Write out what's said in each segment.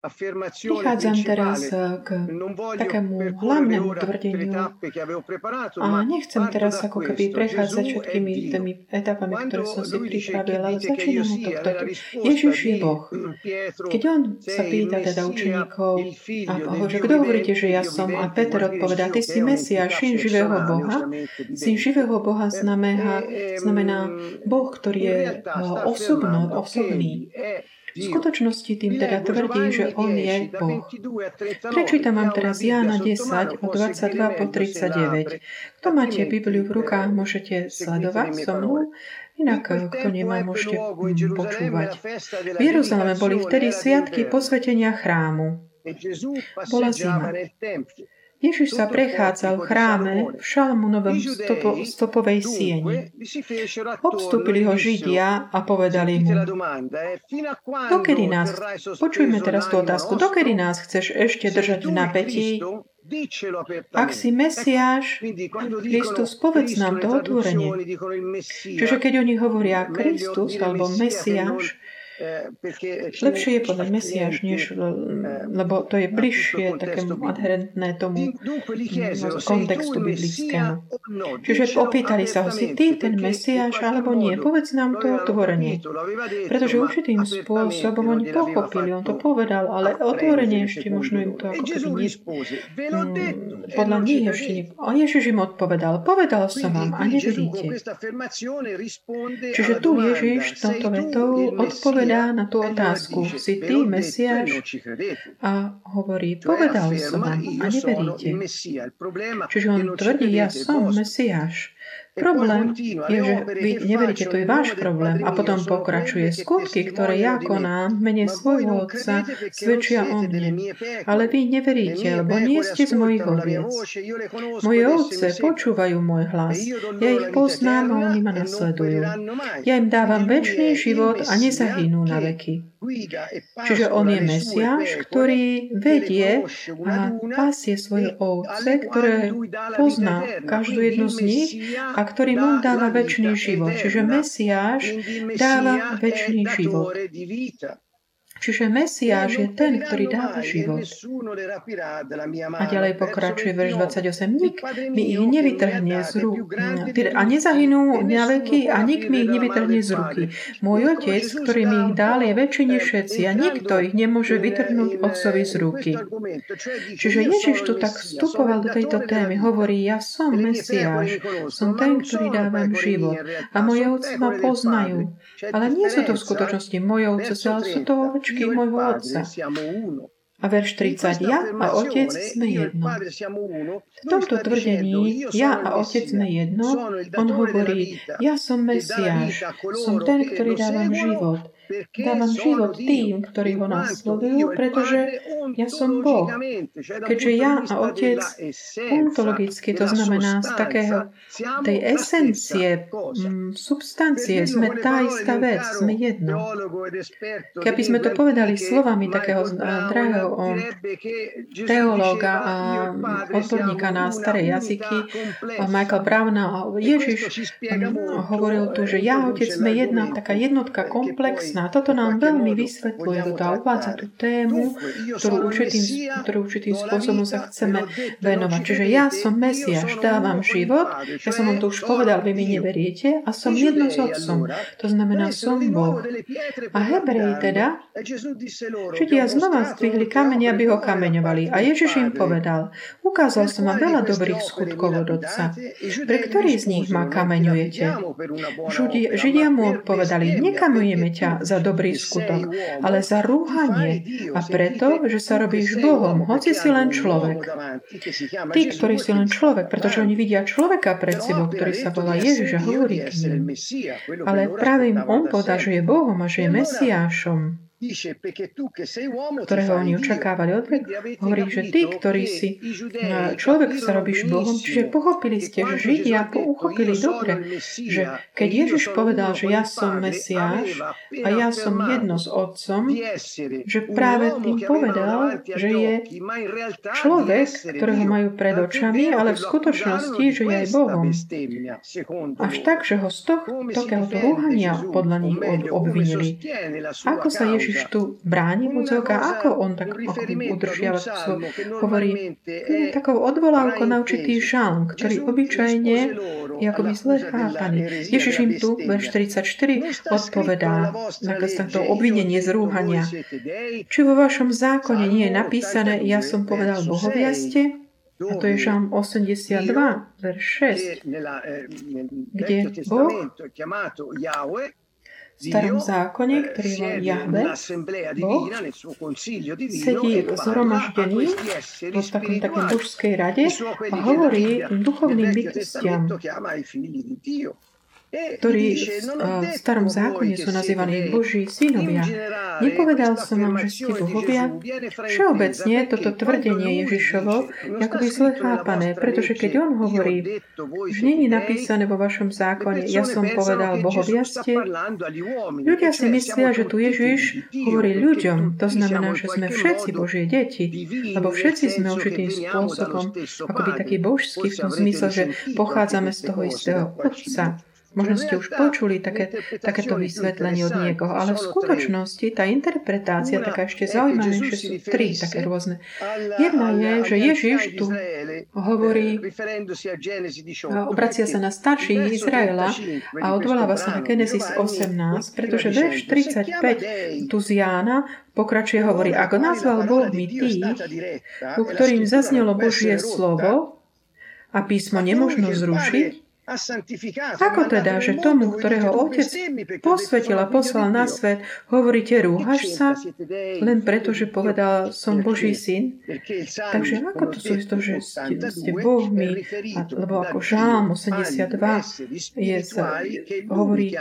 Prichádzam teraz k takému hlavnému tvrdeniu a nechcem teraz ako keby prechádzať všetkými tými etapami, ktoré som si pripravil, ale začínam od tohto. Ježiš je Boh. Keď on sa pýta teda učeníkov a Boho, že kto hovoríte, že ja som? A Peter odpovedá, ty si Mesia, syn živého Boha. Syn živého Boha znamená, znamená Boh, ktorý je osobno, osobný. V skutočnosti tým teda tvrdí, že On je Boh. Prečítam vám teraz Jána 10 od 22 po 39. Kto máte Bibliu v rukách, môžete sledovať so mnou. Inak, kto nemá, môžete počúvať. V Jeruzaleme boli vtedy sviatky posvetenia chrámu. Bola zima. Ježiš sa prechádzal v chráme v Šalmunovom stopo, stopovej sieni. Obstúpili ho Židia a povedali mu, dokedy nás, počujme teraz tú otázku, dokedy nás chceš ešte držať v napätí, ak si Mesiáš, Kristus, povedz nám to otvorenie. Čiže keď oni hovoria Kristus alebo Mesiáš, Lepšie je podať Mesiáš, než, eh, lebo to je bližšie takému adherentné tomu mm, kontextu biblickému. Čiže opýtali sa ho, si ty ten Mesiáš alebo nie? Povedz nám to otvorenie. Pretože určitým spôsobom oni pochopili, on to povedal, ale otvorenie ešte možno im to ako keby nie, mm, podľa nich ešte nie. A Ježiš im odpovedal, povedal som vám a neveríte. Čiže tu Ježiš touto vetou odpovedal odpovedá na tú otázku, si ty Mesiáš? A hovorí, povedal som vám a neveríte. Čiže on tvrdí, ja som Mesiáš problém je, že vy neveríte, to je váš problém. A potom pokračuje skutky, ktoré ja konám mene svojho otca, svedčia o mne. Ale vy neveríte, lebo nie ste z mojich oviec. Moje ovce počúvajú môj hlas. Ja ich poznám a oni ma nasledujú. Ja im dávam väčší život a nezahynú na veky. Čiže on je Mesiáš, ktorý vedie a pasie svoje ovce, ktoré pozná každú jednu z nich a ktorým on dáva väčší život. Čiže Mesiáš dáva väčší život. Čiže Mesiáš je ten, ktorý dáva život. A ďalej pokračuje verš 28. Nik mi ich nevytrhne z rúk. No, a nezahynú na veky a nik mi ich nevytrhne z ruky. Môj otec, ktorý mi ich dal, je väčší než všetci a nikto ich nemôže vytrhnúť otcovi z ruky. Čiže Ježiš tu tak vstupoval do tejto témy. Hovorí, ja som Mesiáš, som ten, ktorý dávam život. A moje otce ma poznajú. Ale nie sú to v skutočnosti moje otce, ale sú to matky môjho otca. A verš 30. Ja a otec sme jedno. V tomto tvrdení ja a otec sme jedno, on hovorí, ja som Mesiáš, som ten, ktorý dávam život dávam život tým, ktorí ho nasledujú, pretože ja som Boh. Keďže ja a Otec ontologicky, to znamená z takého tej esencie, mm, substancie, sme tá istá vec, sme jedno. Keby sme to povedali slovami takého eh, drahého eh, teológa a odborníka na staré jazyky, Michael Browna a Ježiš mm, hovoril tu, že ja, Otec, sme jedna taká jednotka komplexná, a toto nám veľmi vysvetľuje, toto uvádza tú tému, ktorú určitým, ktorú určitým spôsobom sa chceme venovať. Čiže ja som Mesiaš, dávam život, ja som vám to už povedal, vy mi neveriete, a som jedno s Otcom. To znamená, som Boh. A Hebrej teda, Židia znova zdvihli kamene, aby ho kameňovali. A Ježiš im povedal, ukázal som vám veľa dobrých skutkov od Otca. Pre ktorý z nich ma kameňujete? Židia mu odpovedali, nekameňujeme ťa za dobrý skutok, ale za rúhanie a preto, že sa robíš Bohom, hoci si len človek. Tí, ktorí si len človek, pretože oni vidia človeka pred sebou, ktorý sa volá Ježiš a hovorí k ním. Ale pravým on podažuje Bohom a že je Mesiášom ktorého oni očakávali od hovorí, že ty, ktorý si človek, sa robíš Bohom, čiže pochopili ste, že Židia pochopili dobre, že keď Ježiš povedal, že ja som Mesiáš a ja som jedno s Otcom, že práve tým povedal, že je človek, ktorého majú pred očami, ale v skutočnosti, že je Bohom. Až tak, že ho z toho, tohto rúhania podľa nich obvinili. Ako sa Ježiš Ježiš tu bráni Buzoka, ako on tak udržiava hovorí hm, takou odvolávkou na určitý žalm, ktorý obyčajne je akoby zle chápaný. Ježiš im tu, verš 44, odpovedá na to obvinenie z rúhania. Či vo vašom zákone nie je napísané, ja som povedal bohovia ste? A to je Žalm 82, verš 6, kde Boh v starom zákone, ktorý je Jahve, Boh, sedí v zhromaždení v takom takej božskej rade a hovorí duchovným bytostiam ktorí v starom zákone sú nazývaní Boží synovia. Nepovedal som vám, že ste duhovia? Všeobecne toto tvrdenie Ježišovo je akoby zle chápané, pretože keď on hovorí, že není napísané vo vašom zákone, ja som povedal bohovia ste, ľudia si myslia, že tu Ježiš hovorí ľuďom, to znamená, že sme všetci Božie deti, lebo všetci sme určitým spôsobom akoby taký božský v tom zmysle, že pochádzame z toho istého Otca. Možno ste už počuli také, takéto vysvetlenie od niekoho, ale v skutočnosti tá interpretácia taká ešte zaujímavejšia sú tri také rôzne. Jedna je, že Ježiš tu hovorí, obracia sa na starších Izraela a odvoláva sa na Genesis 18, pretože verš 35 tu z Jána pokračuje hovorí, ako nazval Boh mi tých, u ktorým zaznelo Božie slovo a písmo nemožno zrušiť, ako teda, že tomu, ktorého Otec posvetil a poslal na svet, hovoríte, rúhaš sa, len preto, že povedal, som Boží syn? Takže ako to sú to, že ste, ste Bohmi, lebo ako Žám 82 je, hovorí,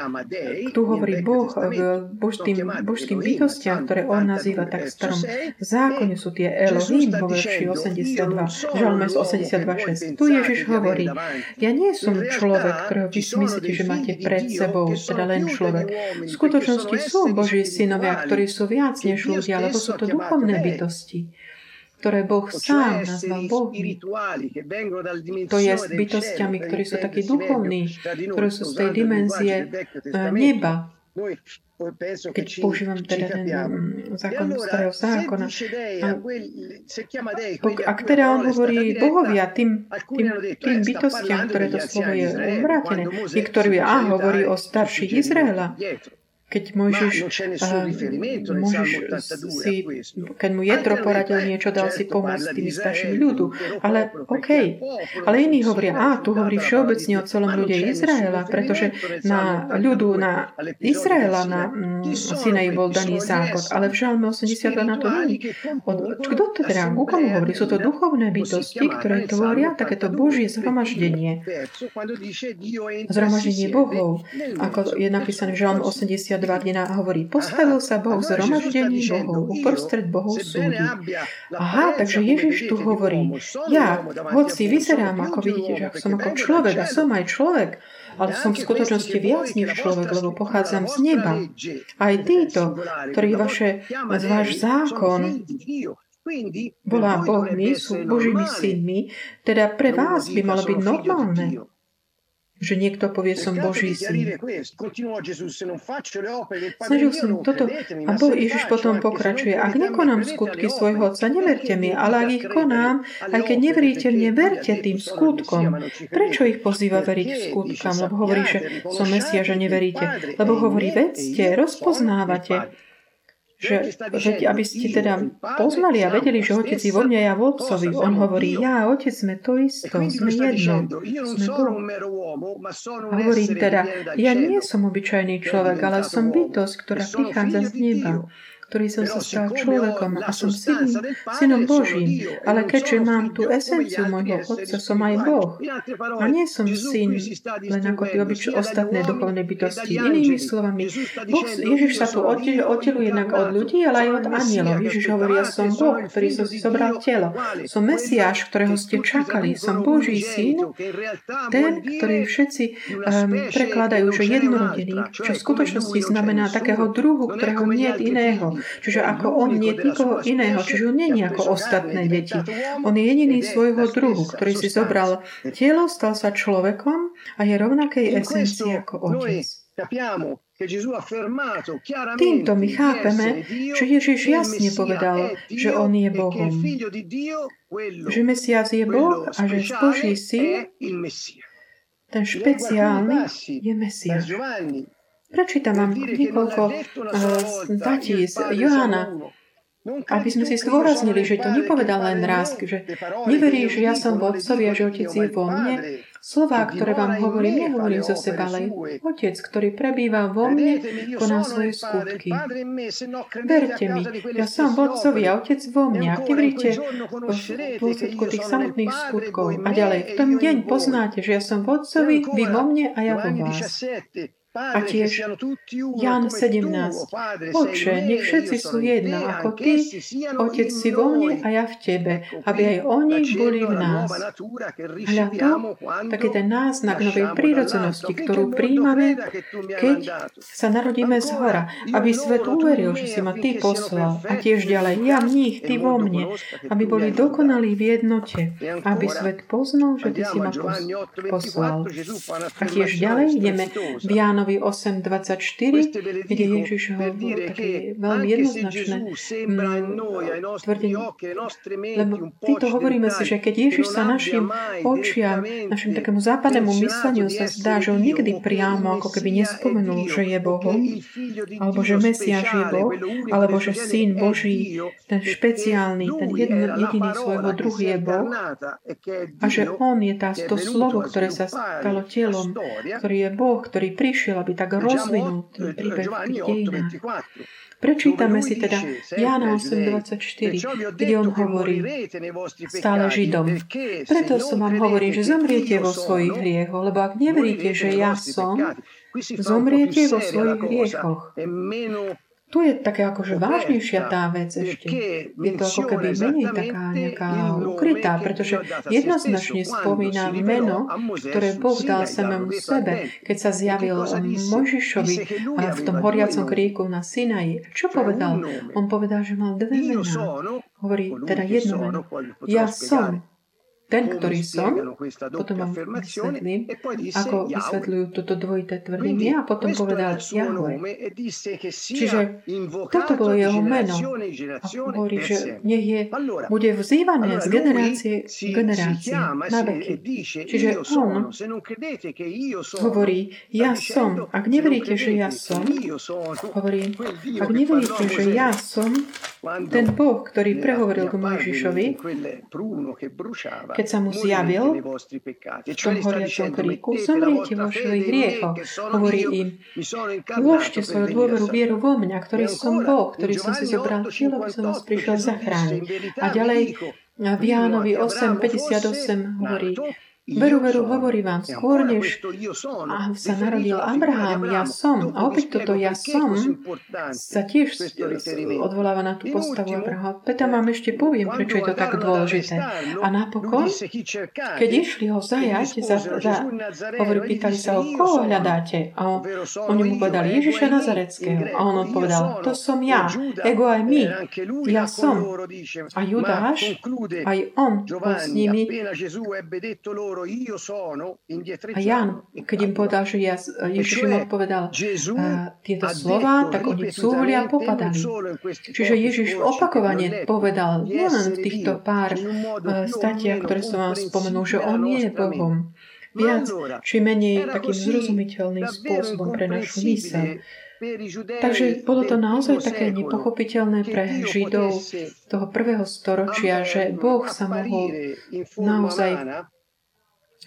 tu hovorí Boh k božským, božským bytostiam, ktoré on nazýva tak v starom zákone, sú tie Elohim vo verši 82, Žalme 82.6. Tu Ježiš hovorí, ja nie som človek, ktorého vy si myslíte, že máte pred sebou, teda len človek. V skutočnosti sú Boží synovia, ktorí sú viac než ľudia, lebo sú to duchovné bytosti ktoré Boh sám nazval Bohmi. To je s bytostiami, ktorí sú takí duchovní, ktorí sú z tej dimenzie eh, neba keď používam teda ten zákon starého zákona. A, ak teda on hovorí bohovia tým, tým, tým bytostiam, ktoré to slovo je obrátené, niektorí a hovorí o starších Izraela, keď uh, Mojžiš si, keď mu Jetro poradil niečo, dal si pomôcť tým starším ľudu. Ale OK. Ale iní hovoria, a tu hovorí všeobecne o celom ľude Izraela, pretože na ľudu, na Izraela, na Sinai bol daný zákon. Ale v Žalme 82 na to nie. Kto to teda? Ku komu hovorí? Sú to duchovné bytosti, ktoré tvoria takéto Božie zhromaždenie. Zhromaždenie Bohov. Ako je napísané v Žalme 80 dňa hovorí, postavil sa Boh zhromaždení Bohov, uprostred Bohov súdy. Aha, takže Ježiš tu hovorí, ja, hoci vyzerám, ako vidíte, že som ako človek a som aj človek, ale som v skutočnosti viac než človek, lebo pochádzam z neba. Aj títo, ktorí vaše, váš zákon volá Bohmi, sú Božími synmi, teda pre vás by malo byť normálne, že niekto povie, som Boží syn. Snažil som toto a Boh Ježiš potom pokračuje. Ak nekonám skutky svojho Otca, neverte mi, ale ak ich konám, aj keď neveríte mne, verte tým skutkom. Prečo ich pozýva veriť skutkám? Lebo hovorí, že som Mesia, že neveríte. Lebo hovorí, vedzte, rozpoznávate že, že aby ste teda poznali a vedeli, že Otec je vo mne, ja v Otcovi. On hovorí, ja a Otec sme to isto, sme jedno, sme. A hovorí teda, ja nie som obyčajný človek, ale som bytosť, ktorá prichádza z neba ktorý som sa stal človekom a som syn, synom Božím. Ale keďže mám tú esenciu môjho Otca, som aj Boh. A nie som syn, len ako tie obyč ostatné duchovné bytosti. Inými slovami, boh, Ježiš sa tu oddeluje jednak od ľudí, ale aj od anielov. Ježiš hovorí, ja som Boh, ktorý som si zobral telo. Som Mesiáš, ktorého ste čakali. Som Boží syn, ten, ktorý všetci um, prekladajú, že jednorodený, čo v skutočnosti znamená takého druhu, ktorého nie je iného. Čiže ako on nie nikoho iného, čiže on nie je ako ostatné deti. On je jediný svojho druhu, ktorý si zobral telo, stal sa človekom a je rovnakej esencii ako otec. Týmto my chápeme, že Ježiš jasne povedal, že On je Bohom. Že Mesias je Boh a že Boží syn, ten špeciálny, je Mesias. Prečítam vám niekoľko uh, z Johana, aby sme si zdôraznili, že to nepovedal len raz, že neveríš, že ja som v Otcovi a že Otec je vo mne, Slová, ktoré vám hovorím, nehovorím zo seba, ale Otec, ktorý prebýva vo mne, koná svoje skutky. Verte mi, ja som v Otcovi a Otec vo mne. Ak neveríte v dôsledku tých samotných skutkov a ďalej, v tom deň poznáte, že ja som v Otcovi, vy vo mne a ja vo vás. A tiež Jan 17. Oče, nech všetci sú jedno, ako Ty, Otec si vo mne a ja v Tebe, aby aj oni boli v nás. Hľa to, taký ten náznak novej prírodzenosti, ktorú príjmame, keď sa narodíme z hora, aby svet uveril, že si ma Ty poslal. A tiež ďalej, ja v nich, Ty vo mne, aby boli dokonalí v jednote, aby svet poznal, že Ty si ma poslal. A tiež ďalej ideme v Jánu Jánovi 8.24, kde Ježiš hovorí také veľmi jednoznačné mm, tvrdenie. Lebo týto hovoríme si, že keď Ježiš sa našim očiam, našim takému západnému mysleniu sa zdá, že on nikdy priamo ako keby nespomenul, že je Bohom, alebo že Mesiáš je Boh, alebo že Syn Boží, ten špeciálny, ten jediný svojho druhu je Boh a že On je tá, to slovo, ktoré sa stalo telom, ktorý je Boh, ktorý prišiel prišiel, aby tak rozvinul ten príbeh v tých dejinách. Prečítame si teda Jána 8.24, kde on hovorí stále Židom. Preto som vám hovoril, že zomriete vo svojich hriechoch, lebo ak neveríte, že ja som, zomriete vo svojich hriechoch. Tu je také akože vážnejšia tá vec ešte. Je to ako keby menej taká nejaká ukrytá, pretože jednoznačne spomína meno, ktoré Boh dal samému sebe, keď sa zjavil Mojžišovi v tom horiacom kríku na Sinaji. Čo povedal? On povedal, že mal dve mená. Hovorí teda jedno meno. Ja som ten, ktorý som, potom vám vysvetlím, ako vysvetľujú toto dvojité tvrdenie a potom povedal Jahve. Čiže toto bolo jeho meno. A hovorí, že nech je, bude vzývané z generácie k generácie na veky. Čiže on hovorí, ja som. Ak neveríte, že ja som, hovorí, ak neveríte, že ja som ten Boh, ktorý prehovoril k Mojžišovi, keď sa mu zjavil v tom horiacom kríku, zomriete vo svojich hriechoch. Hovorí im, vložte svoju dôveru vieru vo mňa, ktorý som Boh, ktorý som si zobral telo, aby som vás prišiel zachrániť. A ďalej v Jánovi 8.58 hovorí, Veru, veru, hovorí vám, skôr než sa narodil Abraham, ja som. A opäť toto ja som sa tiež odvoláva na tú postavu Abrahama. Peter vám ešte poviem, prečo je to tak dôležité. A napokon, keď išli ho zajať, za, za, hovorí, pýtali sa ho, koho hľadáte? A on, oni mu povedali Ježiša Nazareckého. A on odpovedal, to som ja, ego aj my, ja som. A Judáš, aj on bol s nimi, a Jan, keď im povedal, že ja, Ježiš im odpovedal uh, tieto slova, tak oni cúvli a popadali. Čiže Ježiš opakovane povedal, nielen v týchto pár uh, statiach, ktoré som vám spomenul, že On je Bohom. Viac či menej takým zrozumiteľným spôsobom pre našu mysel. Takže bolo to naozaj také nepochopiteľné pre Židov toho prvého storočia, že Boh sa mohol naozaj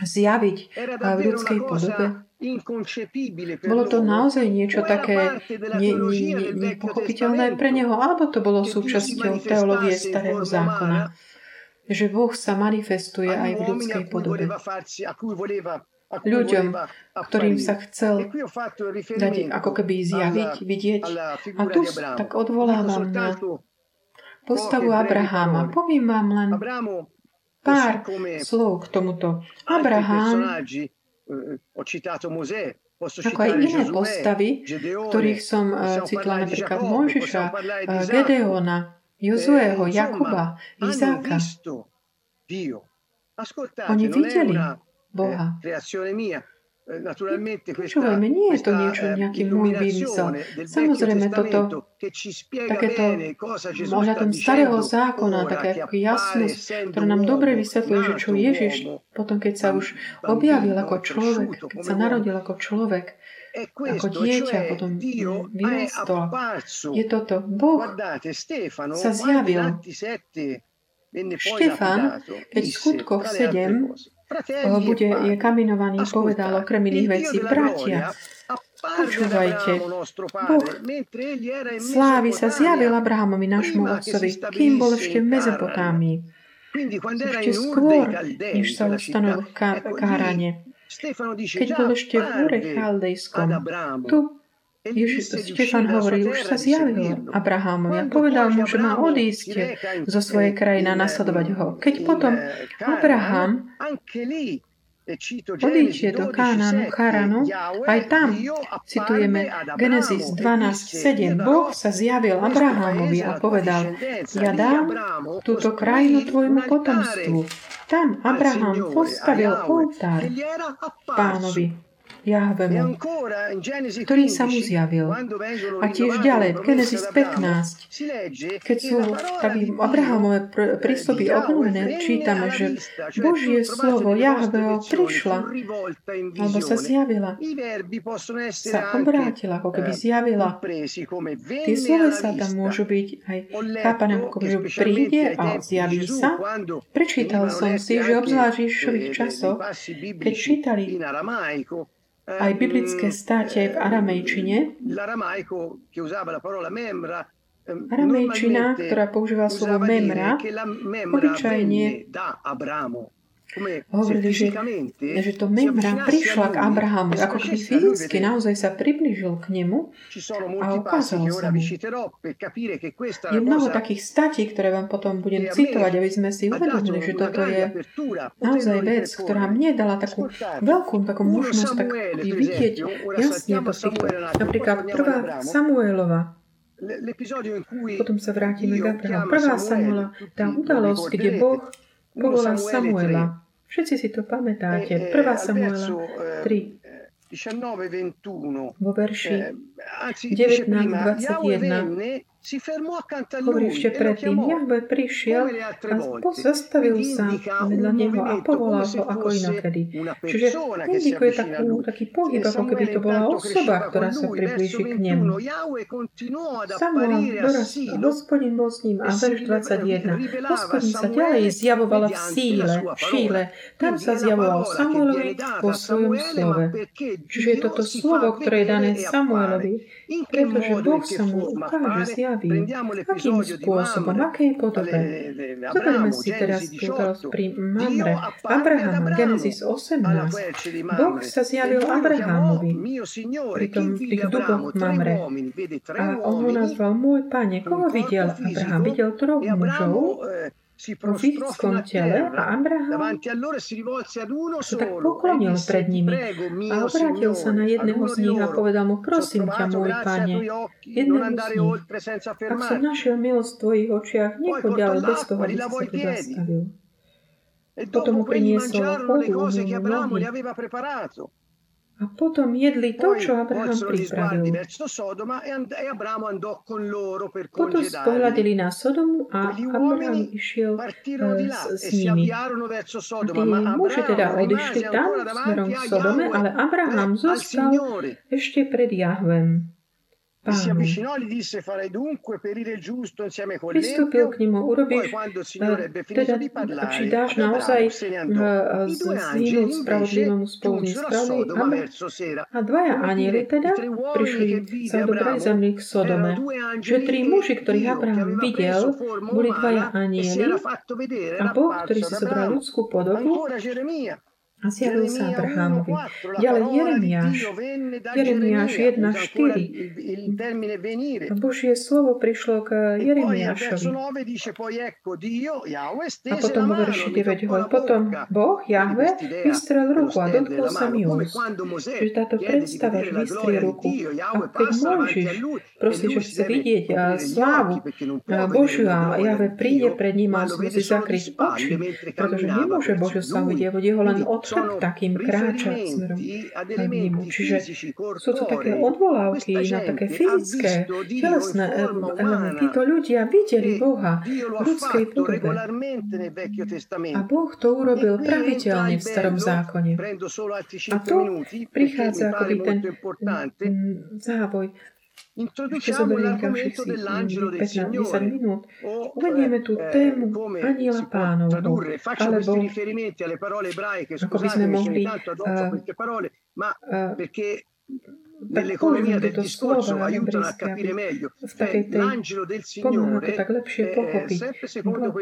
zjaviť v ľudskej podobe. Bolo to naozaj niečo také nepochopiteľné pre neho, alebo to bolo súčasťou teológie starého zákona, že Boh sa manifestuje aj v ľudskej podobe. Ľuďom, ktorým sa chcel dať ako keby zjaviť, vidieť. A tu tak odvolávam na postavu Abraháma. Poviem vám len pár slov k tomuto. Abraham, eh, ako aj iné postavy, ktorých som eh, citla napríklad Mojžiša, eh, Gedeona, Jozueho, Jakuba, Izáka. Oni videli Boha. Počúvajme, nie je to niečo, nejaký môj výmysel. Samozrejme, toto, takéto ohľadom starého zákona, také ako jasnosť, ktorá nám dobre vysvetľuje, že čo Ježiš, potom keď sa už objavil ako človek, keď sa narodil ako človek, ako dieťa, potom vyrastol. Je toto. Boh sa zjavil. Štefan, keď v skutkoch 7 bude, je kaminovaný, povedal okrem iných vecí, bratia, Počúvajte, Boh slávy sa zjavil Abrahamovi, nášmu otcovi, kým bol ešte v Mezopotámii. Ešte skôr, než sa ustanovil v Kárane. Keď bol ešte v úre Chaldejskom, tu Ježiš, Štefan hovorí, už sa zjavil Abrahamovi a povedal mu, že má odísť zo svojej krajiny a nasledovať ho. Keď potom Abraham odíde do Kánánu, Charanu, aj tam citujeme Genesis 12.7. Boh sa zjavil Abrahamovi a povedal, ja dám túto krajinu tvojmu potomstvu. Tam Abraham postavil oltár pánovi Jahvemu, ktorý sa mu zjavil. A tiež ďalej, v Genesis 15, keď sú aby Abrahamové prísloby obnovené, čítame, že Božie slovo Jahveho prišla, alebo sa zjavila, sa obrátila, ako keby zjavila. Tie slova sa tam môžu byť aj chápané, ako že príde a zjaví sa. Prečítal som si, že obzvlášť v Ježišových časoch, keď čítali aj biblické státe v aramejčine. Aramejčina, ktorá používa slovo memra, obyčajne hovorili, že, že to Memra prišla k Abrahamu, ako keby fyzicky naozaj sa približil k nemu a ukázal sa mu. Je mnoho takých statí, ktoré vám potom budem citovať, aby sme si uvedomili, že toto je naozaj vec, ktorá mne dala takú veľkú takú možnosť tak vidieť. jasne to Napríklad prvá Samuelova, potom sa vrátime k Abrahamu. Prvá Samuela, tá udalosť, kde Boh povolal Samuela. Všetci si to pamätáte. E, Prvá Samuela 3. 19, vo verši 19.21 Hovorí ešte predtým, Jahve prišiel a zastavil sa vedľa neho a povolal ho ako inokedy. Čiže indikuje takú, taký pohyb, ako keby to bola osoba, ktorá sa priblíži k nemu. Samuel dorastal, hospodin bol s ním a verš 21. Hospodin sa ďalej zjavovala v síle, v šíle. Tam sa zjavoval Samuelovi vo svojom slove. Čiže je toto slovo, ktoré je dané Samuelovi, pretože Boh sa mu ukáže, zjaví zjaví. Akým spôsobom, akej podobe? Zoberme si teraz udalosť pri Mamre. Abraham, Genesis 18. Boh sa zjavil Abrahamovi pri tom, tých duboch Mamre. A on ho nazval môj pane. Koho videl Abraham? Videl troch mužov, vo fyzickom tele a Abraham sa tak poklonil pred nimi a obrátil sa na jedného z nich a povedal mu, prosím ťa, môj pane, jedného z nich, ak som našiel milosť v tvojich očiach, nechoď ďalej bez toho, aby si sa tu zastavil. Potom mu priniesol vodu, nohy a potom jedli to, čo Abraham pripravil. Potom spohľadili na Sodomu a Abraham išiel s, s nimi. A tí muži teda odišli tam smerom k Sodome, ale Abraham zostal ešte pred Jahvem. Pánu. Pristúpil k nemu, urobíš, teda, či dáš naozaj zhynúť spravodlivému spolu s nespravodlivým. A dvaja anieli teda prišli sa do kraj zemlí k Sodome. Že tri muži, ktorých Abraham videl, boli dvaja anieli a Boh, ktorý si zobral ľudskú podobu, zjavil sa Abrahamovi. Ďalej Jeremiáš, Jeremiáš 1.4. Božie slovo prišlo k Jeremiášovi. A potom vo verši 9 hovorí, potom Boh, Jahve, vystrel ruku a dotkol sa mi úst. Čiže táto predstava, že vystrie ruku. A keď môžeš, prosí, že chce vidieť slávu Božiu a Jahve príde pred ním a musí zakryť oči, pretože nemôže Božiu slávu vidieť, jeho len tak takým kráčať smerom k nemu. Čiže sú to také odvolávky na také fyzické, telesné elementy. Títo ľudia videli Boha v ľudskej podobe. A Boh to urobil pravidelne v starom zákone. A tu prichádza akoby ten závoj ešte zoberiem ďalších 15-10 minút. Uvedieme tú tému Aniela pánovho, alebo ako by sme mohli uh, uh, tak poviem toto slova hebrejské, aby v takej tej pomáha to tak lepšie pochopiť.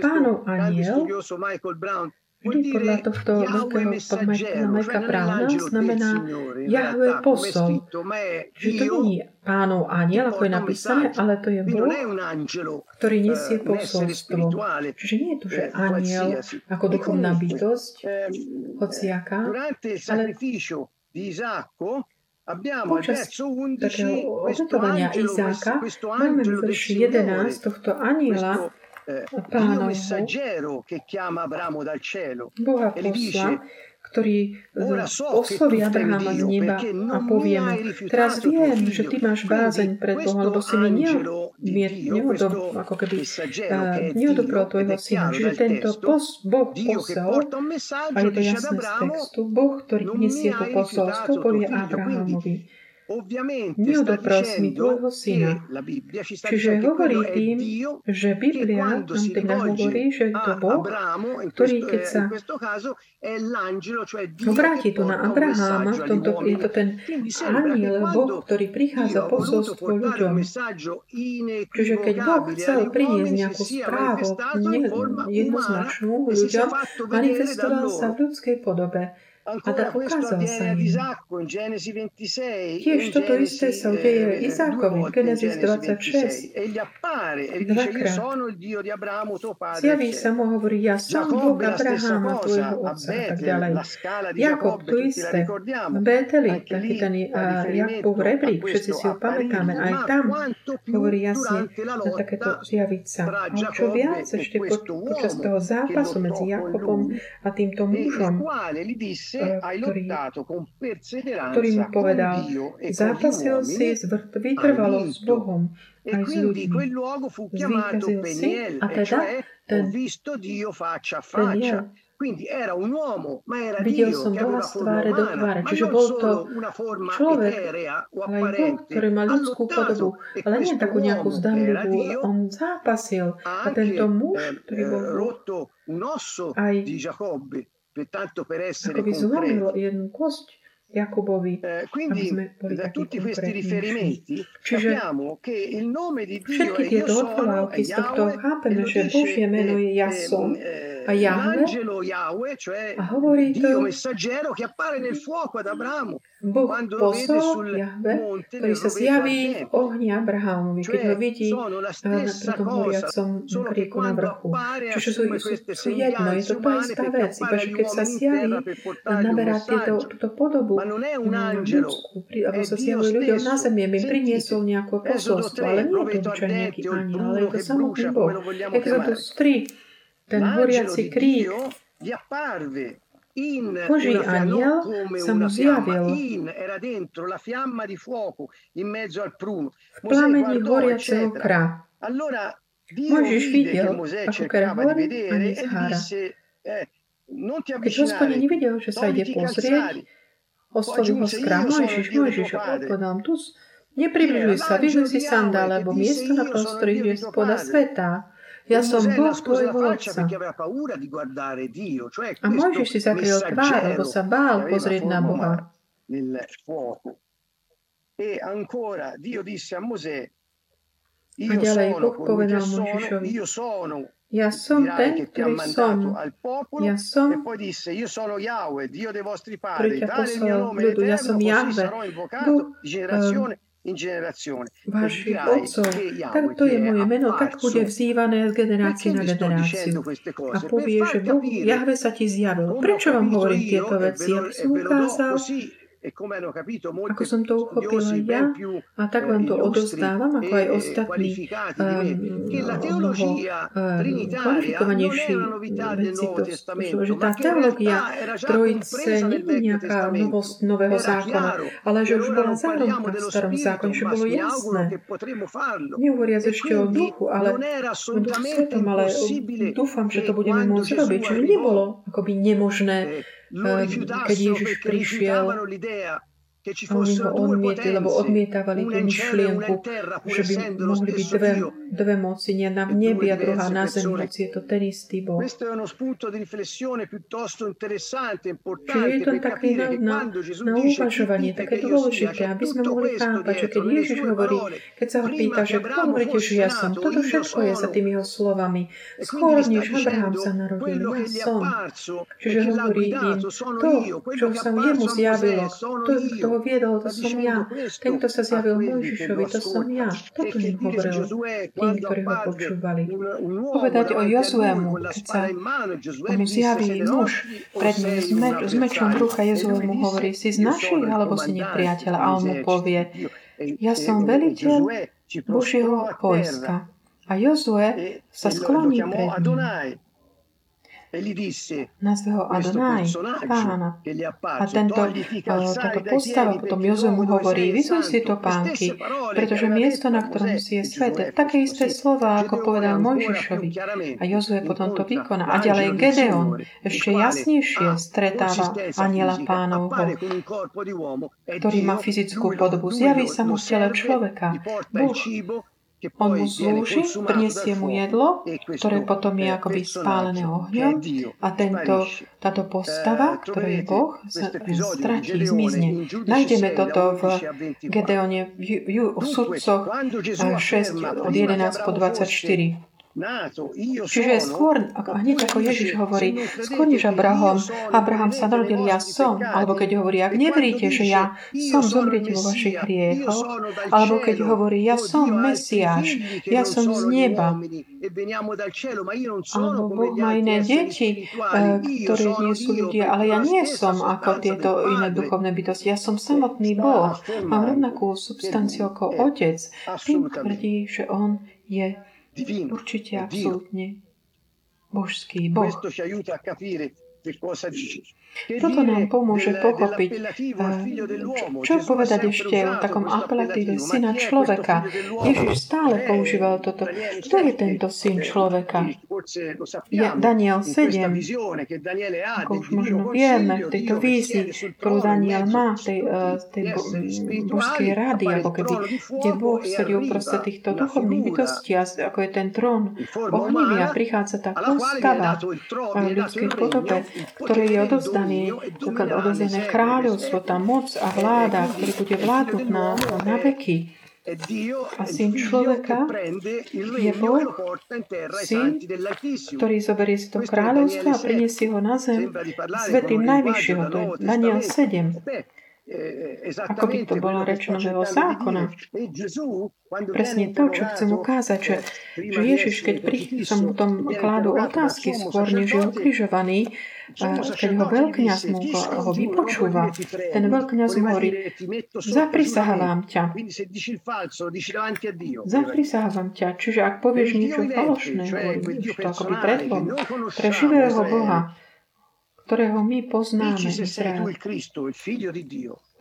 Pánov aniel Vždy podľa tohto veľkého Majka Browna znamená Jahve posol. Že to nie je pánov aniel, ako je napísané, ale to je Boh, ktorý nesie posolstvo. Čiže nie je to, že aniel ako duchovná bytosť, hociaká, ale Počas takého obetovania Izáka máme v verši 11 tohto aniela, pánovho, Boha posla, ktorý osloví Abrahama z neba a povie mu, teraz viem, že ty máš bázeň pred Bohom, lebo si mi neodob, ako keby neodobral tvojho syna. Čiže tento pos, Boh poslal, a je to jasné z textu, Boh, ktorý nesie to posolstvo, povie Abrahamovi neodopral mi tvojho syna. Čiže hovorí tým, že Biblia nám teda hovorí, že je to Boh, ktorý keď sa obráti tu na Abraháma, v tomto je to ten aniel, Boh, ktorý prichádza posolstvo ľuďom. Čiže keď Boh chcel priniesť nejakú správu jednoznačnú ľuďom, manifestoval sa v ľudskej podobe. A tak ukázal sa im. Tiež toto isté sa udeje Izákovi v Genesis 26. Dvakrát. Zjaví sa mu hovorí, ja som Boh Abraháma, tvojho otca a tak ďalej. Jakob, to isté. V Beteli, taký ten Jakubov rebrík, všetci si ho pamätáme, aj tam hovorí jasne na takéto zjaviť sa. A čo viac ešte počas toho zápasu medzi Jakobom a týmto mužom, ktorý, ktorý mu povedal, zápasil si vytrvalo s Bohom aj s ľuďmi. Zvýkazil si a teda ten, ten je Videl som Boha z tváre do tváre, čiže bol to človek, ale aj Boh, ktorý má ľudskú podobu, ale nie takú nejakú zdanlivú. On zápasil a tento muž, ktorý bol aj ako by zlomil jednu kosť Jakubovi, eh, aby sme boli da tutti questi riferimenti Čiže che il nome di Dio všetky tieto odvolávky z tohto chápeme, e lo že dice, Božie meno je ja som. eh, a Jahve l'angelo Yahweh, cioè a hovorí Dio to messaggero che appare nel fuoco ad Abramo Boh quando lo vede posol sul Jahve, monte ktorý sa zjaví v ohni Abrahamovi, keď ho vidí eh, tom cosa, horiacom kríku na vrchu. Čiže sú, sú, sú jedno, je to tá istá vec, iba že keď sa zjaví, naberá tieto, túto podobu ľudskú, alebo sa zjavuje ľuďom na zemi, im priniesol nejaké posolstvo, ale 3, nie je to obyčajný nejaký aniel, ale je to samotný Boh. vogliamo Exodus chiamare. 3, ten horiaci krík, Boží aniel sa mu zjavil v plamení horiaceho kra. Mojžiš videl, ako di horí a e nezhára. eh, Keď hospodin nevidel, že sa ide pozrieť, oslovil ho sono il Mojžiš, Mojžiš, odpovedal tu nepribližuj sa, vyžuj si sandále, lebo miesto na prostore je spoda sveta. Ja E som Boh Dio, cioè A Mojžiš si zakryl tvár, lebo sa bál pozrieť na Boha. umana nel fuoco. E ancora Dio disse a Mosè, io ďalej sono Boh povedal Mojžišovi, io sono, Ja som ten, ktorý som. Ja e som, poi disse, io sono Yahweh, Dio dei vostri ktorý padri, ťa poslal nome ľudu. Ja som Jahve, Boh dirai otcov. che Tak Yahweh to ti je moje meno, tak bude vzývané z generácie na generáciu. A povie, že Boh, Jahve sa ti zjavil. Prečo vám hovorím tieto e ve veci? Aby e som ukázal, Ako som to uchopil aj ja, a tak vám to odozdávam, ako aj ostatní um, mnoho um, kvalifikovanejší to, to, že tá teológia Trojice nie je nejaká novosť nového zákona, ale že už bola zárodná v starom zákone, že bolo jasné. Nehovoriac ešte o duchu, ale o duchu svetom, ale dúfam, že to budeme môcť robiť. Čiže nebolo akoby nemožné, um, keď Ježiš prišiel a oni ho odmietli, lebo odmietavali tú myšlienku, že by mohli byť dve, dve moci, nie na nebi a druhá na zemi, hoci je to ten istý Boh. Čiže je to také na, na, na uvažovanie, také dôležité, aby sme mohli chápať, že keď Ježiš hovorí, keď sa ho pýta, že kto hovoríte, že ja som, toto všetko je za tými jeho slovami. Skôr než Abraham sa narodil, ja som. Čiže hovorí im, to, čo sa jemu zjavilo, to, kto ho viedol, to som ja. Ten, kto sa zjavil Mojžišovi, to som ja. Toto im hovoril tým, ktorí ho počúvali. Povedať o Jozuemu, keď sa mu zjaví muž pred ním s, meč, s mečom ruka Jozuemu hovorí, si z našich alebo si nepriateľa? A on mu povie, ja som veliteľ Božieho vojska. A Jozue sa skloní pred ním nazve ho Adonai, pána. A tento, táto postava potom Jozue mu hovorí, vyzuj si to pánky, pretože miesto, na ktorom si je svet, také isté slova, ako povedal Mojžišovi. A Jozue potom to vykoná. A ďalej Gedeon ešte jasnejšie stretáva aniela pánovho, ktorý má fyzickú podobu. Zjaví sa mu v tele človeka. Boh on mu slúži, prinesie mu jedlo, ktoré potom je akoby spálené ohňom a tento, táto postava, ktorá je Boh, stratí, zmizne. Nájdeme toto v Gedeone v, v sudcoch 6 od 11 po 24. Čiže skôr, ako, hneď ako Ježiš hovorí, skôr než Abraham, Abraham sa narodil, ja som, alebo keď hovorí, ak neveríte, že ja som, zomriete vo vašich hriechoch, alebo keď hovorí, ja som Mesiáš, ja som z neba, alebo Boh má iné deti, eh, ktoré nie sú ľudia, ale ja nie som ako tieto iné duchovné bytosti. Ja som samotný Boh. Mám rovnakú substanciu ako Otec. Tým tvrdí, že On je Určite, absolútne. Božský Boh. Toto nám pomôže pochopiť, čo povedať ešte o takom apelatíve syna človeka. Ježiš stále používal toto. Kto je tento syn človeka? Je Daniel 7. Ako už možno vieme, v tejto vízii, ktorú Daniel má, tej, tej božskej rady, ako keby, kde Boh sedí uprostred týchto duchovných bytostí, ako je ten trón ohnivý a prichádza tá postava v ľudskej podobe, ktoré je odozdaná odovzdaný, pokiaľ odovzdané kráľovstvo, tá moc a vláda, ktorý bude vládnuť na, na veky. A syn človeka je Boh, syn, ktorý zoberie si to kráľovstvo a priniesie ho na zem. Svetým najvyššieho. To je Daniel 7 ako by to bolo reč nového zákona. Presne to, čo chcem ukázať, že, že Ježiš, keď prichádza mu tom kládu otázky skôr, než je ukrižovaný, keď ho veľkňaz mu ho, vypočúva, ten veľkňaz hovorí, zaprisahávam ťa. Zaprisahávam ťa. Čiže ak povieš niečo falošné, hovoríš to akoby pred Bohom, pre živého Boha, ktorého my poznáme, Izrael.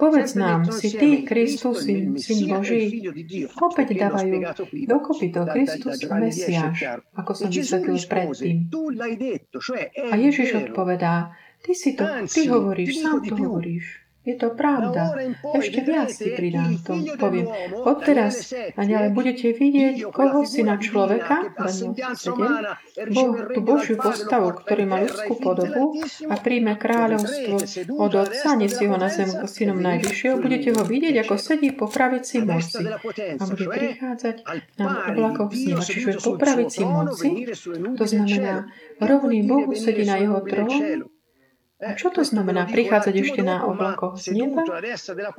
Povedz nám, si ty, Kristus, syn, syn Boží? Opäť dávajú dokopy to Kristus Mesiáš, ako som vysvetlil predtým. A Ježiš odpovedá, ty si to, ty hovoríš, sám to hovoríš. Je to pravda. Ešte viac si pridám to. Poviem, odteraz a ďalej budete vidieť, koho si na človeka, Daniel 7, Boh, tú Božiu postavu, ktorý má ľudskú podobu a príjme kráľovstvo od Otca, nesie ho na zem ako synom Najvyššieho, budete ho vidieť, ako sedí po pravici moci a bude prichádzať na oblakoch s ním. Čiže po pravici moci, to znamená, rovný Bohu sedí na jeho tróne Čo to znamená prichádzať ešte na oblakoch z neba?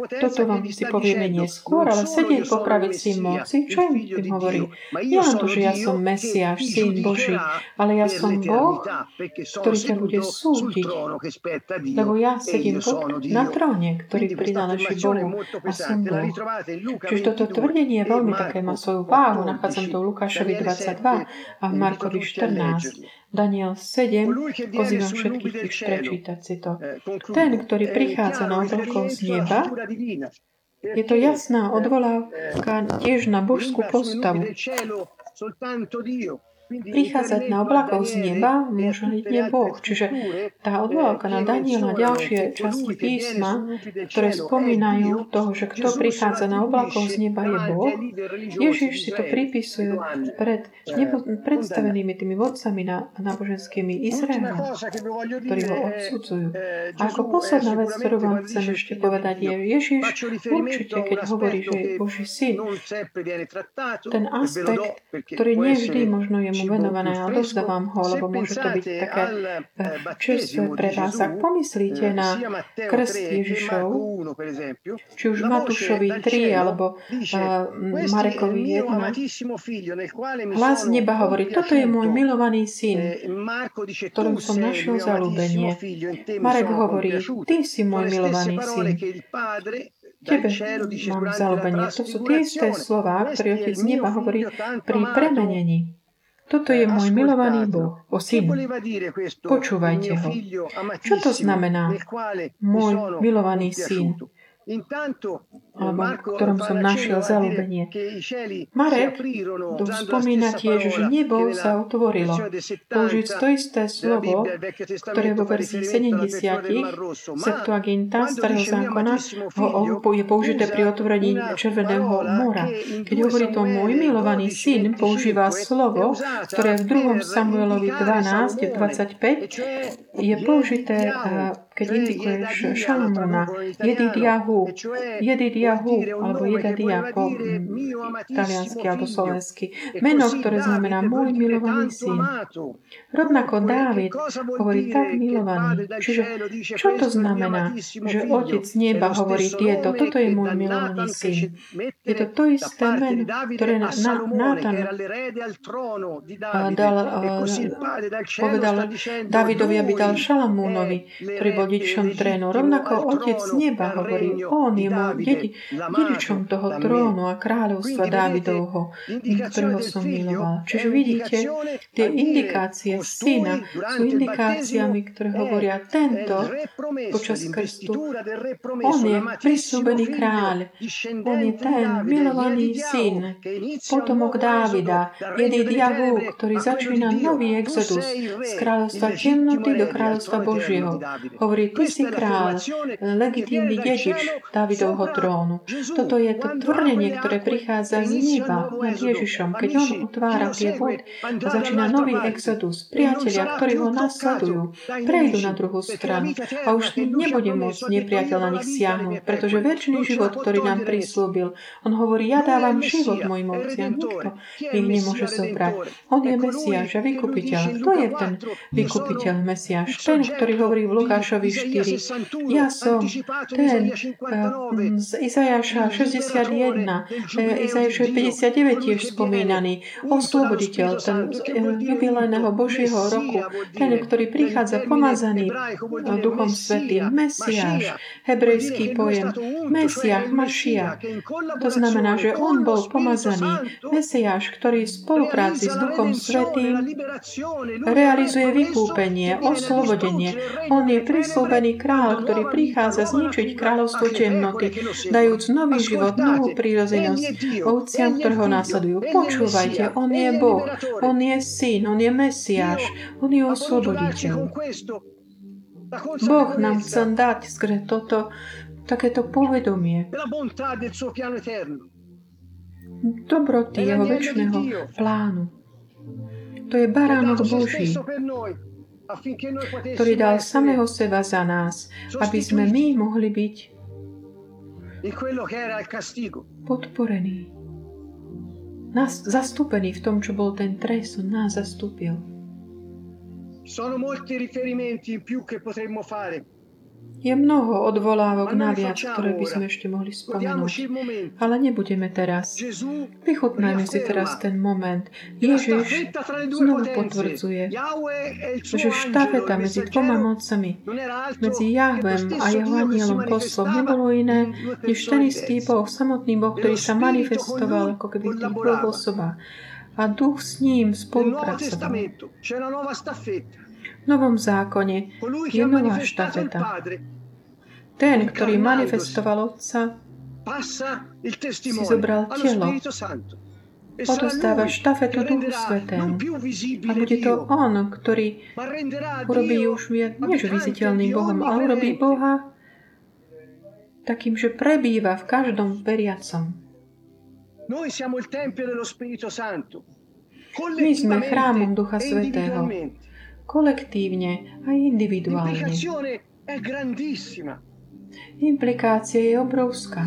Toto vám si povieme neskôr, ale sedieť po pravici moci, čo im tým hovorí? Nie len to, že ja som Mesiáš, Syn Boží, ale ja som Boh, ktorý ťa bude súdiť. Lebo ja sedím na tróne, ktorý prináleží Bohu a som Boh. Čiže toto tvrdenie je veľmi také, má svoju váhu. Nachádzam to v Lukášovi 22 a v Markovi 14. Daniel 7, pozývam všetkých tých prečítať si to. Ten, ktorý prichádza na oblakov z neba, je to jasná odvolávka tiež na božskú postavu prichádzať na oblakov z neba môže jedine Boh. Čiže tá odvolávka na Daniela ďalšie časti písma, ktoré spomínajú toho, že kto prichádza na oblakov z neba je Boh, Ježiš si to pripisuje pred nebo, predstavenými tými vodcami na, náboženskými Izraela, ktorí ho odsudzujú. A ako posledná vec, ktorú vám chcem ešte povedať, je Ježiš určite, keď hovorí, že je Boží syn, ten aspekt, ktorý nevždy možno je mu venované a odovzdávam ho, lebo môže to byť také eh, čerstvé pre vás. Ak pomyslíte na krst Ježišov, či už Matúšovi 3 alebo uh, Marekovi 1, hlas neba hovorí, toto je môj milovaný syn, ktorom som našiel zalúbenie. Marek hovorí, ty si môj milovaný syn. Tebe mám zalúbenie. To sú tie isté slova, ktoré Otec neba hovorí pri premenení. Toto je môj milovaný Boh, o syn. Počúvajte ho. Čo to znamená? Môj milovaný syn alebo v ktorom som našiel zalúbenie. Marek tu spomína tiež, že nebo sa otvorilo. Použiť to isté slovo, ktoré vo verzii 70 Septuaginta starého zákona ho, je použité pri otvorení Červeného mora. Keď hovorí to môj milovaný syn, používa slovo, ktoré v 2. Samuelovi 12, 25 je použité keď indikuješ Šalamúna, Jedidiahu, Jedidiahu, alebo Jedidia po taliansky alebo slovensky. Meno, ktoré znamená môj milovaný syn. Rovnako Dávid hovorí tak milovaný. Čiže čo to znamená, že Otec neba hovorí tieto, toto je môj milovaný syn. Je to to isté meno, ktoré Nátan dal, povedal Davidovi, aby dal Šalamúnovi, ktorý bol dedičom trénu. Rovnako Otec neba hovorí, on je môj dedi, dedičom toho trónu a kráľovstva Dávidovho, ktorého som miloval. Čiže vidíte, tie indikácie syna sú indikáciami, ktoré hovoria tento počas krstu. On je prislúbený kráľ. On je ten milovaný syn, potomok Dávida, jedy diavu, ktorý začína nový exodus z kráľovstva temnoty do kráľovstva Božieho. Hovorí si kráľ, legitímny dedič Davidovho trónu. Toto je to tvrdenie, ktoré prichádza z neba nad Ježišom, keď on otvára tie vody a začína nový exodus. Priatelia, ktorí ho nasledujú, prejdú na druhú stranu a už nebude môcť nepriateľ na nich siahnuť, pretože väčší život, ktorý nám prislúbil, on hovorí, ja dávam život mojim ovciam, nikto ich nemôže zobrať. On je Mesiáš a vykupiteľ. Kto je ten vykupiteľ Mesiáš? Ten, ktorý hovorí v Lukášovi 4. Ja som ten eh, z Izajaša 61, Izajaša 59 tiež spomínaný, osloboditeľ, ten z eh, jubilejného Božieho roku, ten, ktorý prichádza pomazaný Duchom Svetým, Mesiáš, hebrejský pojem, Mesiáš, Mašia. To znamená, že on bol pomazaný, Mesiáš, ktorý v spolupráci s Duchom Svetým realizuje vykúpenie, oslobodenie. On je prislúbený zaslúbený král, ktorý prichádza zničiť kráľovstvo temnoty, dajúc nový život, novú prírozenosť ovciam, ktorého následujú. Počúvajte, On je Boh, On je Syn, On je Mesiáš, On je osloboditeľ. Boh nám chce dať skre toto, takéto povedomie dobroty jeho väčšného plánu. To je baránok Boží, ktorý dal samého seba za nás, aby sme my mohli byť podporení. Nás, zastúpení v tom, čo bol ten trest, on nás zastúpil. Sono molti riferimenti in più che potremmo fare je mnoho odvolávok naviac, ktoré by sme ešte mohli spomenúť. Ale nebudeme teraz. Vychutnajme si teraz ten moment. Ježiš znovu potvrdzuje, že štafeta medzi dvoma mocami, medzi Jahvem a jeho anielom poslom nebolo iné, než ten istý Boh, samotný Boh, ktorý sa manifestoval ako keby v tých dvoch osobách. A duch s ním spolupracoval. Novom zákone je nová štafeta. Ten, ktorý manifestoval Otca, si zobral telo, odostáva štafetu Duchu Svetému. A bude to On, ktorý urobí už než viditeľným Bohom, ale urobí Boha takým, že prebýva v každom veriacom. My sme chrámom Ducha Svetého, kolektívne a individuálne. Implikácia je obrovská.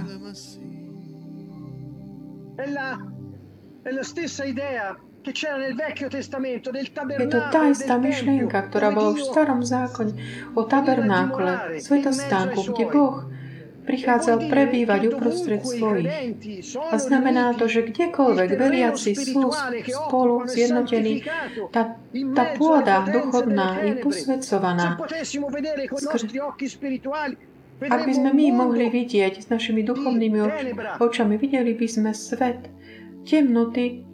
Je to tá istá myšlienka, ktorá bola už v starom zákone o tabernákole, svetostánku, kde Boh prichádzal prebývať uprostred svojich. A znamená to, že kdekoľvek veriaci sú spolu zjednotení, tá, tá pôda duchovná je posvedcovaná. Ak by sme my mohli vidieť s našimi duchovnými očami, videli by sme svet temnoty,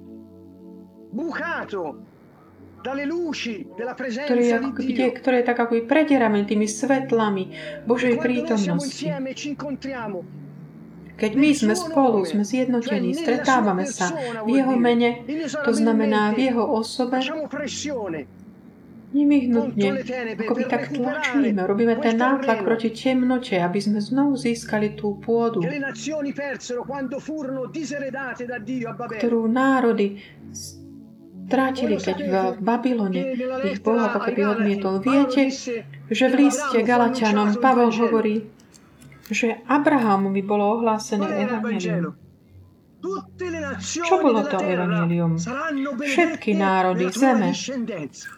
ktorý, ako, kde, ktoré je tak ako predierame tými svetlami Božej prítomnosti. Keď my sme spolu, sme zjednotení, stretávame sa v Jeho mene, to znamená v Jeho osobe, Nevyhnutne, ako by tak tlačíme, robíme ten nátlak proti temnote, aby sme znovu získali tú pôdu, ktorú národy strátili, keď v Babylone ich Boh ako keby odmietol. Viete, že v liste Galatianom Pavel hovorí, že Abrahamovi bolo ohlásené evanelium. Čo bolo to evanelium? Všetky národy zeme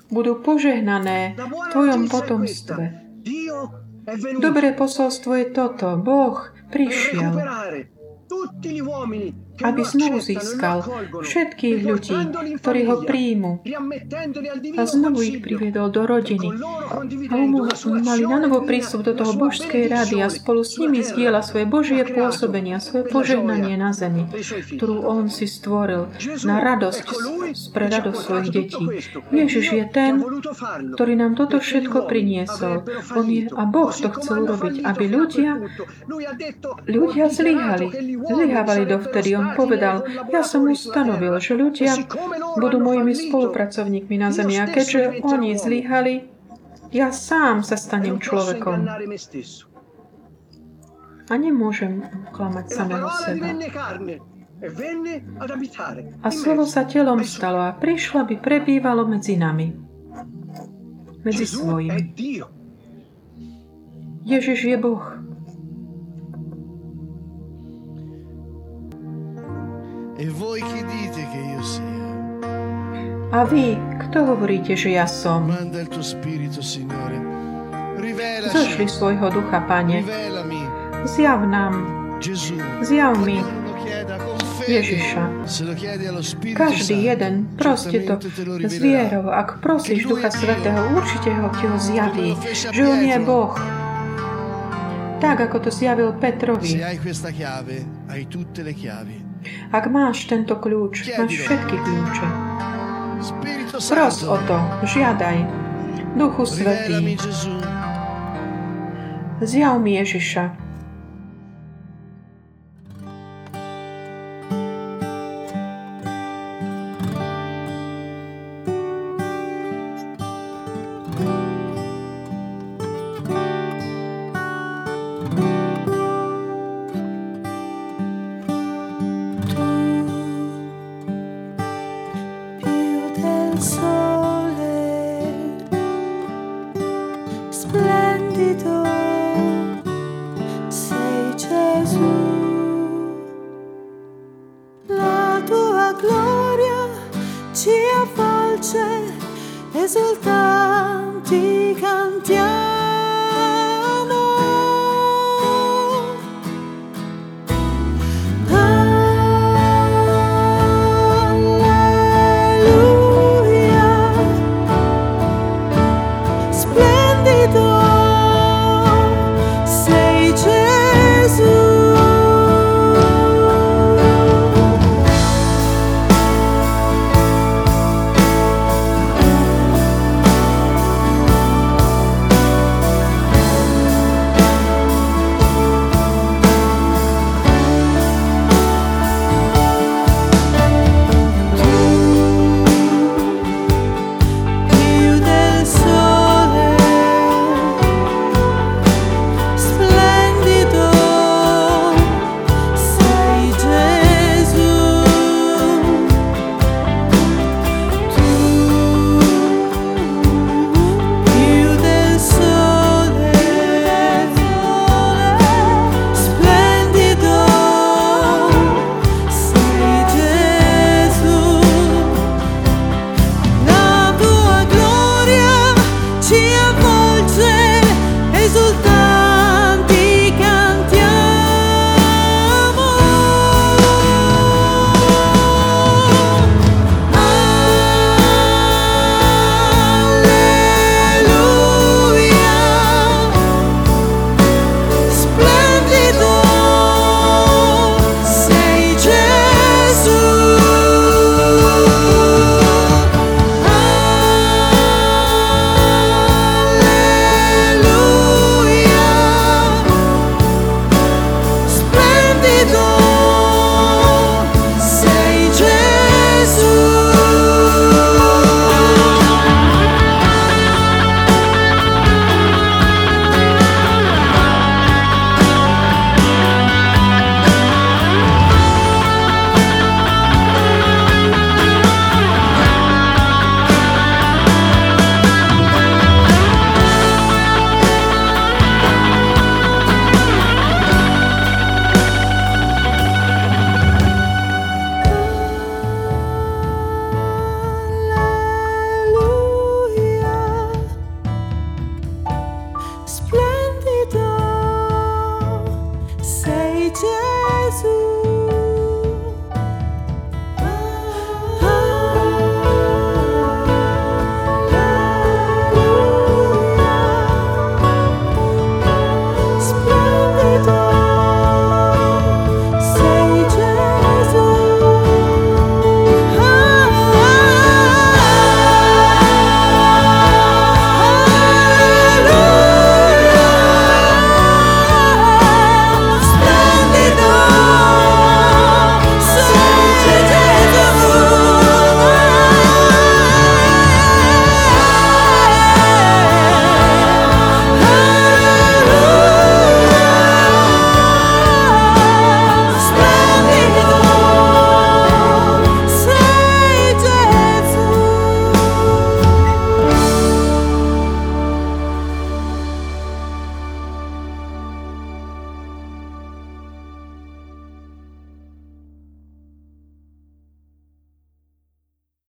budú požehnané v tvojom potomstve. Dobré posolstvo je toto. Boh prišiel aby znovu získal všetkých ľudí, ktorí ho príjmu a znovu ich priviedol do rodiny. A mali na novo prístup do toho božskej rady a spolu s nimi zdieľa svoje Božie pôsobenie, svoje požehnanie na zemi, ktorú on si stvoril na radosť, pre radosť svojich detí. Ježiš je ten, ktorý nám toto všetko priniesol. On je, a Boh to chcel urobiť, aby ľudia, ľudia zlyhali. Zlyhávali dovtedy. On povedal, ja som ustanovil, že ľudia budú mojimi spolupracovníkmi na zemi a keďže oni zlyhali, ja sám sa stanem človekom. A nemôžem klamať samého seba. A slovo sa telom stalo a prišlo, aby prebývalo medzi nami. Medzi svojim. Ježiš je Boh. A vy, kto hovoríte, že ja som? Zošli svojho ducha, Pane. Zjav nám. Zjav mi. Ježiša. Každý jeden, proste to s vierou. Ak prosíš Ducha Svetého, určite ho ti ho zjaví, že on je Boh. Tak, ako to zjavil Petrovi. Hai questa chiave, hai tutte le chiavi. Ak máš tento kľúč, máš všetky kľúče. Spirito Pros o Santo, to, žiadaj. Duchu rivelami Svetý, Gesù. zjav mi Ježiša. Più